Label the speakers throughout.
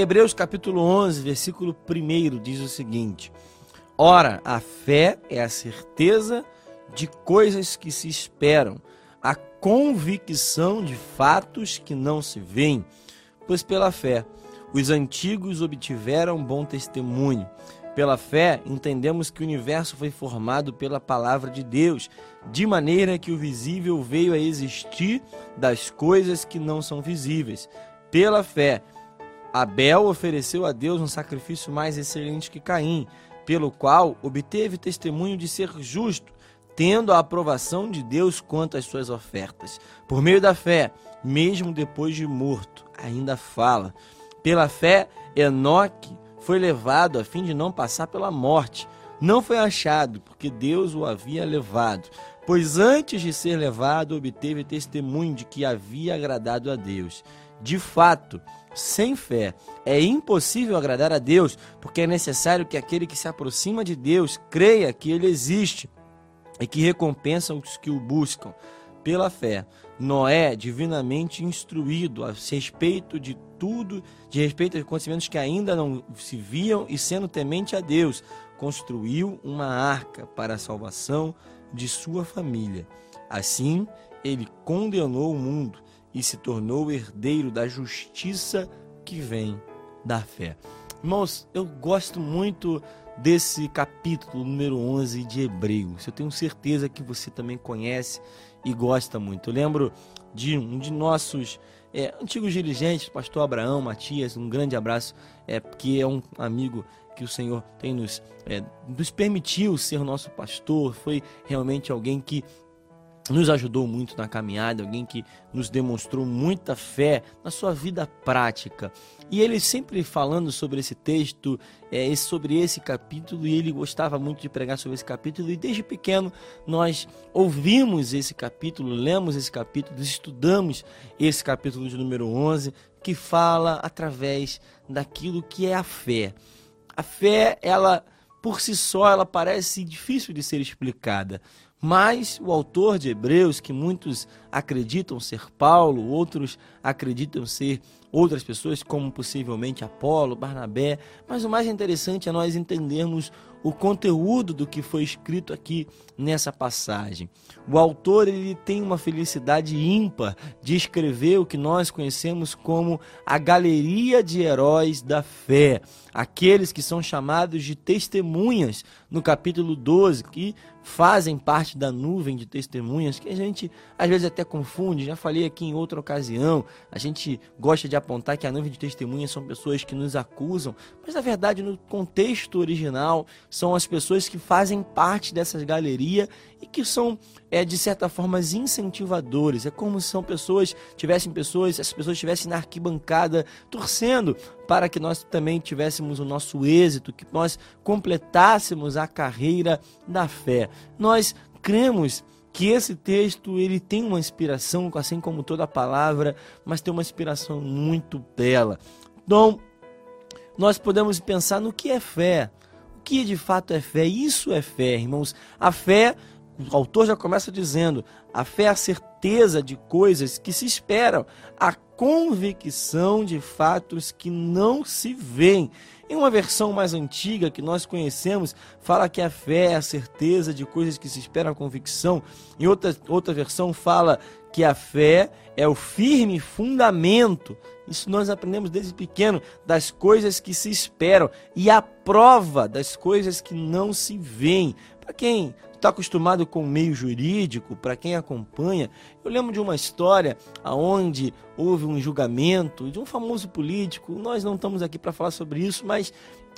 Speaker 1: Hebreus capítulo 11, versículo 1 diz o seguinte: Ora, a fé é a certeza de coisas que se esperam, a convicção de fatos que não se veem, pois pela fé os antigos obtiveram bom testemunho. Pela fé, entendemos que o universo foi formado pela palavra de Deus, de maneira que o visível veio a existir das coisas que não são visíveis. Pela fé, Abel ofereceu a Deus um sacrifício mais excelente que Caim, pelo qual obteve testemunho de ser justo, tendo a aprovação de Deus quanto às suas ofertas. Por meio da fé, mesmo depois de morto, ainda fala. Pela fé, Enoque foi levado a fim de não passar pela morte. Não foi achado, porque Deus o havia levado. Pois antes de ser levado, obteve testemunho de que havia agradado a Deus. De fato, sem fé é impossível agradar a Deus, porque é necessário que aquele que se aproxima de Deus creia que ele existe e que recompensa os que o buscam. Pela fé, Noé, divinamente instruído a respeito de tudo, de respeito aos acontecimentos que ainda não se viam e sendo temente a Deus, construiu uma arca para a salvação de sua família. Assim, ele condenou o mundo e se tornou herdeiro da justiça que vem da fé. Irmãos, eu gosto muito desse capítulo número 11 de Hebreus. Eu tenho certeza que você também conhece e gosta muito. Eu lembro de um de nossos é, antigos dirigentes, pastor Abraão Matias, um grande abraço, é, que é um amigo que o Senhor tem nos, é, nos permitiu ser nosso pastor, foi realmente alguém que nos ajudou muito na caminhada, alguém que nos demonstrou muita fé na sua vida prática. E ele sempre falando sobre esse texto, é, sobre esse capítulo, e ele gostava muito de pregar sobre esse capítulo, e desde pequeno nós ouvimos esse capítulo, lemos esse capítulo, estudamos esse capítulo de número 11, que fala através daquilo que é a fé. A fé, ela por si só, ela parece difícil de ser explicada mas o autor de Hebreus, que muitos acreditam ser Paulo, outros acreditam ser outras pessoas, como possivelmente Apolo, Barnabé, mas o mais interessante é nós entendermos o conteúdo do que foi escrito aqui nessa passagem. O autor ele tem uma felicidade ímpar de escrever o que nós conhecemos como a galeria de heróis da fé, aqueles que são chamados de testemunhas no capítulo 12, que fazem parte da nuvem de testemunhas que a gente às vezes até confunde. Já falei aqui em outra ocasião, a gente gosta de apontar que a nuvem de testemunhas são pessoas que nos acusam, mas na verdade no contexto original são as pessoas que fazem parte dessas galerias e que são é de certa forma incentivadores. É como se são pessoas, tivessem pessoas, essas pessoas estivessem na arquibancada torcendo para que nós também tivéssemos o nosso êxito, que nós completássemos a carreira da fé. Nós cremos que esse texto ele tem uma inspiração, assim como toda a palavra, mas tem uma inspiração muito bela. Então, nós podemos pensar no que é fé. Que de fato é fé? Isso é fé, irmãos. A fé o autor já começa dizendo: a fé é a certeza de coisas que se esperam, a convicção de fatos que não se veem. Em uma versão mais antiga que nós conhecemos, fala que a fé é a certeza de coisas que se esperam, a convicção. Em outra, outra versão, fala que a fé é o firme fundamento. Isso nós aprendemos desde pequeno, das coisas que se esperam e a prova das coisas que não se veem. Para quem está acostumado com o meio jurídico, para quem acompanha, eu lembro de uma história aonde houve um julgamento de um famoso político. Nós não estamos aqui para falar sobre isso, mas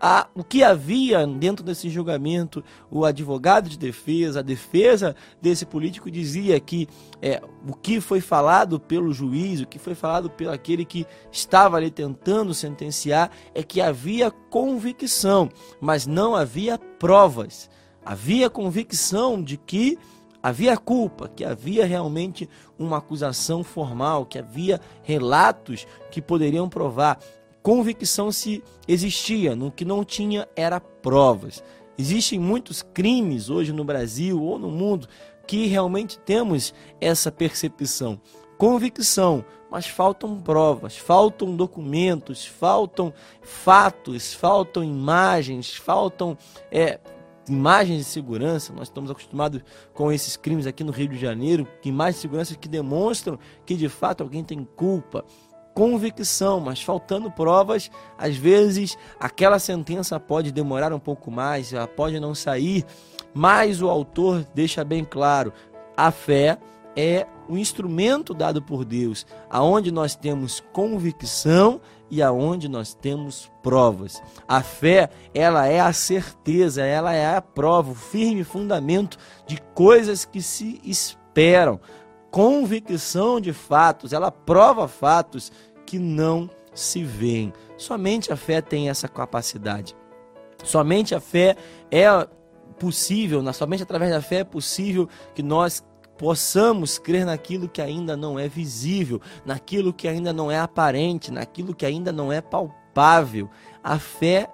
Speaker 1: a, o que havia dentro desse julgamento, o advogado de defesa, a defesa desse político dizia que é, o que foi falado pelo juiz, o que foi falado pelo aquele que estava ali tentando sentenciar, é que havia convicção, mas não havia provas. Havia convicção de que havia culpa, que havia realmente uma acusação formal, que havia relatos que poderiam provar. Convicção se existia, no que não tinha era provas. Existem muitos crimes hoje no Brasil ou no mundo que realmente temos essa percepção. convicção, mas faltam provas, faltam documentos, faltam fatos, faltam imagens, faltam é, imagens de segurança. Nós estamos acostumados com esses crimes aqui no Rio de Janeiro, imagens de segurança que demonstram que de fato alguém tem culpa. Convicção, mas faltando provas, às vezes aquela sentença pode demorar um pouco mais, ela pode não sair, mas o autor deixa bem claro: a fé é o instrumento dado por Deus, aonde nós temos convicção e aonde nós temos provas. A fé, ela é a certeza, ela é a prova, o firme fundamento de coisas que se esperam. Convicção de fatos, ela prova fatos que não se veem. Somente a fé tem essa capacidade. Somente a fé é possível, somente através da fé é possível que nós possamos crer naquilo que ainda não é visível, naquilo que ainda não é aparente, naquilo que ainda não é palpável. A fé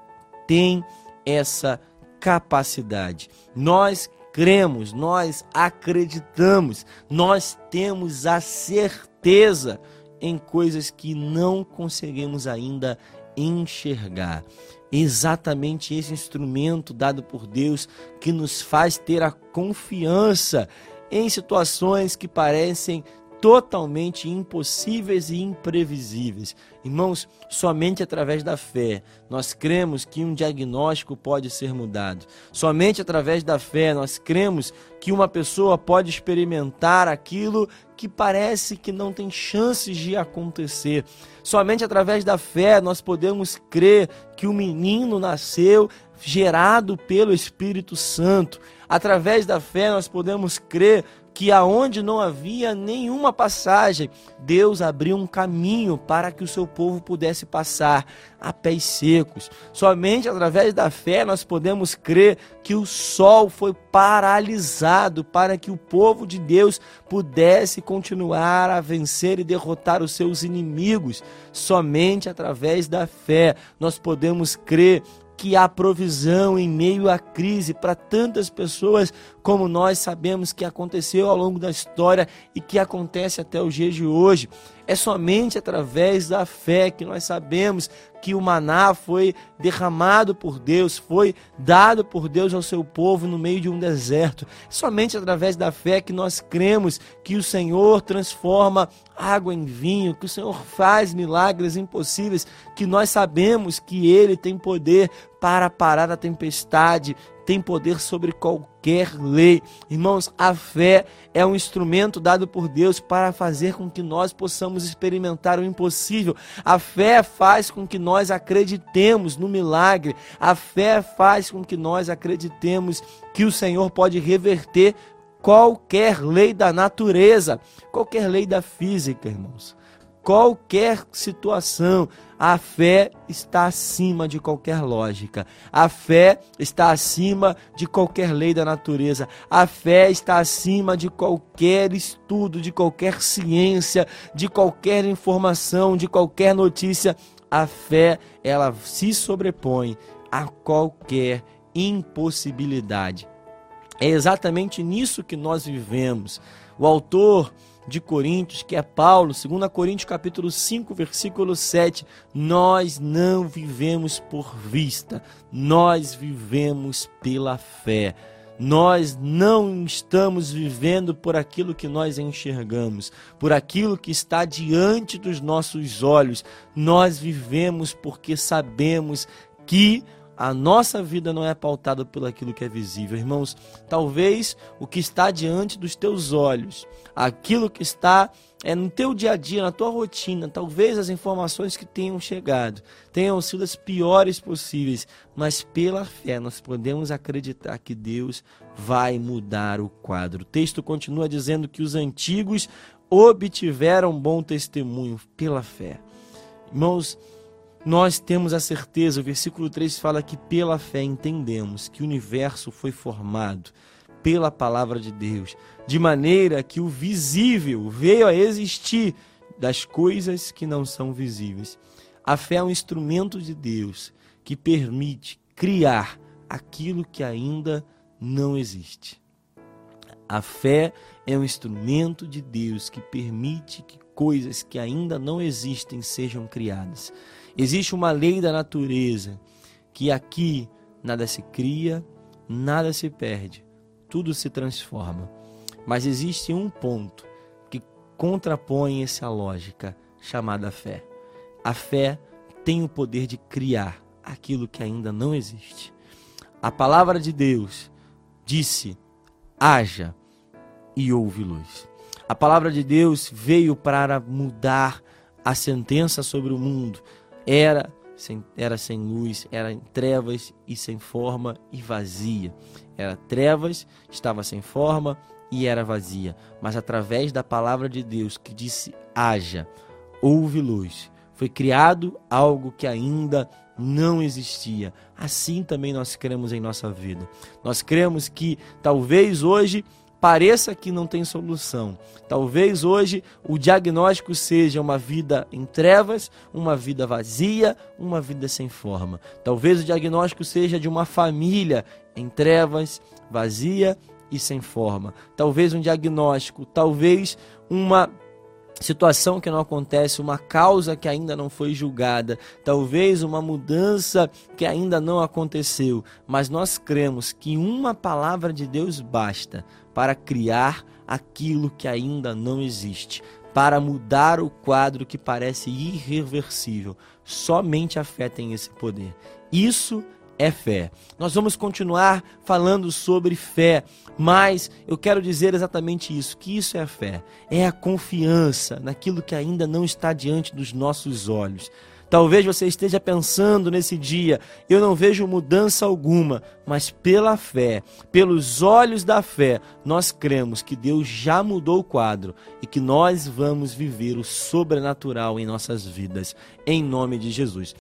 Speaker 1: tem essa capacidade. Nós cremos, nós acreditamos, nós temos a certeza em coisas que não conseguimos ainda enxergar. Exatamente esse instrumento dado por Deus que nos faz ter a confiança em situações que parecem totalmente impossíveis e imprevisíveis. Irmãos, somente através da fé nós cremos que um diagnóstico pode ser mudado. Somente através da fé nós cremos que uma pessoa pode experimentar aquilo que parece que não tem chances de acontecer. Somente através da fé nós podemos crer que o menino nasceu gerado pelo Espírito Santo. Através da fé nós podemos crer que aonde não havia nenhuma passagem, Deus abriu um caminho para que o seu povo pudesse passar a pés secos. Somente através da fé nós podemos crer que o sol foi paralisado para que o povo de Deus pudesse continuar a vencer e derrotar os seus inimigos. Somente através da fé nós podemos crer que há provisão em meio à crise para tantas pessoas como nós sabemos que aconteceu ao longo da história e que acontece até os dias de hoje. É somente através da fé que nós sabemos que o maná foi derramado por Deus, foi dado por Deus ao seu povo no meio de um deserto. É somente através da fé que nós cremos que o Senhor transforma água em vinho, que o Senhor faz milagres impossíveis, que nós sabemos que Ele tem poder para parar a tempestade, tem poder sobre qualquer lei. Irmãos, a fé é um instrumento dado por Deus para fazer com que nós possamos experimentar o impossível. A fé faz com que nós acreditemos no milagre. A fé faz com que nós acreditemos que o Senhor pode reverter qualquer lei da natureza, qualquer lei da física, irmãos qualquer situação. A fé está acima de qualquer lógica. A fé está acima de qualquer lei da natureza. A fé está acima de qualquer estudo, de qualquer ciência, de qualquer informação, de qualquer notícia. A fé, ela se sobrepõe a qualquer impossibilidade. É exatamente nisso que nós vivemos. O autor de Coríntios, que é Paulo, 2 Coríntios capítulo 5, versículo 7, nós não vivemos por vista, nós vivemos pela fé. Nós não estamos vivendo por aquilo que nós enxergamos, por aquilo que está diante dos nossos olhos. Nós vivemos porque sabemos que a nossa vida não é pautada por aquilo que é visível. Irmãos, talvez o que está diante dos teus olhos, aquilo que está é no teu dia a dia, na tua rotina, talvez as informações que tenham chegado tenham sido as piores possíveis, mas pela fé nós podemos acreditar que Deus vai mudar o quadro. O texto continua dizendo que os antigos obtiveram bom testemunho pela fé. Irmãos, nós temos a certeza, o versículo 3 fala que pela fé entendemos que o universo foi formado pela palavra de Deus, de maneira que o visível veio a existir das coisas que não são visíveis. A fé é um instrumento de Deus que permite criar aquilo que ainda não existe. A fé é um instrumento de Deus que permite que coisas que ainda não existem sejam criadas. Existe uma lei da natureza que aqui nada se cria, nada se perde, tudo se transforma. Mas existe um ponto que contrapõe essa lógica chamada fé. A fé tem o poder de criar aquilo que ainda não existe. A palavra de Deus disse: haja e houve luz. A palavra de Deus veio para mudar a sentença sobre o mundo. Era sem, era sem luz, era em trevas e sem forma e vazia. Era trevas, estava sem forma e era vazia. Mas através da palavra de Deus que disse: haja, houve luz. Foi criado algo que ainda não existia. Assim também nós cremos em nossa vida. Nós cremos que talvez hoje pareça que não tem solução. Talvez hoje o diagnóstico seja uma vida em trevas, uma vida vazia, uma vida sem forma. Talvez o diagnóstico seja de uma família em trevas, vazia e sem forma. Talvez um diagnóstico, talvez uma situação que não acontece, uma causa que ainda não foi julgada, talvez uma mudança que ainda não aconteceu, mas nós cremos que uma palavra de Deus basta para criar aquilo que ainda não existe, para mudar o quadro que parece irreversível. Somente a fé tem esse poder. Isso fé. Nós vamos continuar falando sobre fé, mas eu quero dizer exatamente isso, que isso é fé. É a confiança naquilo que ainda não está diante dos nossos olhos. Talvez você esteja pensando nesse dia, eu não vejo mudança alguma, mas pela fé, pelos olhos da fé, nós cremos que Deus já mudou o quadro e que nós vamos viver o sobrenatural em nossas vidas, em nome de Jesus.